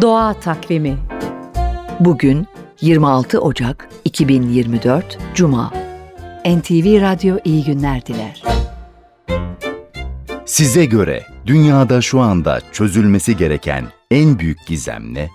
Doğa Takvimi Bugün 26 Ocak 2024 Cuma NTV Radyo iyi günler diler. Size göre dünyada şu anda çözülmesi gereken en büyük gizem ne?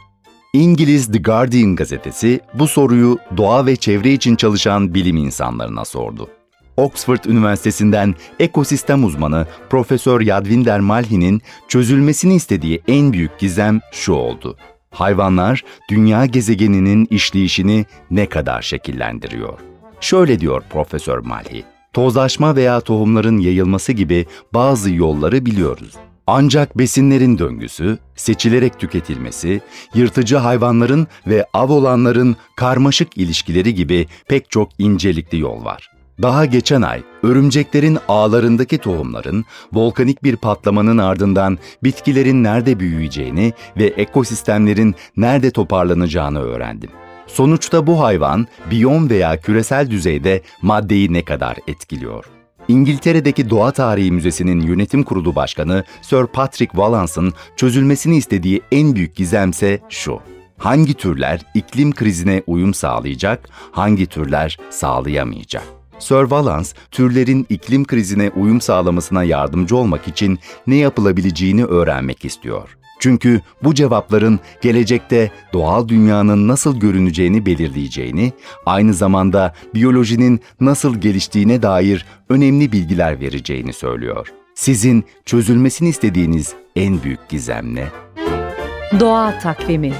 İngiliz The Guardian gazetesi bu soruyu doğa ve çevre için çalışan bilim insanlarına sordu. Oxford Üniversitesi'nden ekosistem uzmanı Profesör Yadvinder Malhi'nin çözülmesini istediği en büyük gizem şu oldu. Hayvanlar dünya gezegeninin işleyişini ne kadar şekillendiriyor? Şöyle diyor Profesör Malhi. Tozlaşma veya tohumların yayılması gibi bazı yolları biliyoruz. Ancak besinlerin döngüsü, seçilerek tüketilmesi, yırtıcı hayvanların ve av olanların karmaşık ilişkileri gibi pek çok incelikli yol var. Daha geçen ay örümceklerin ağlarındaki tohumların volkanik bir patlamanın ardından bitkilerin nerede büyüyeceğini ve ekosistemlerin nerede toparlanacağını öğrendim. Sonuçta bu hayvan biyom veya küresel düzeyde maddeyi ne kadar etkiliyor? İngiltere'deki Doğa Tarihi Müzesi'nin yönetim kurulu başkanı Sir Patrick Wallace'ın çözülmesini istediği en büyük gizemse şu. Hangi türler iklim krizine uyum sağlayacak, hangi türler sağlayamayacak? Sir Wallace, türlerin iklim krizine uyum sağlamasına yardımcı olmak için ne yapılabileceğini öğrenmek istiyor. Çünkü bu cevapların gelecekte doğal dünyanın nasıl görüneceğini belirleyeceğini, aynı zamanda biyolojinin nasıl geliştiğine dair önemli bilgiler vereceğini söylüyor. Sizin çözülmesini istediğiniz en büyük gizem ne? Doğa Takvimi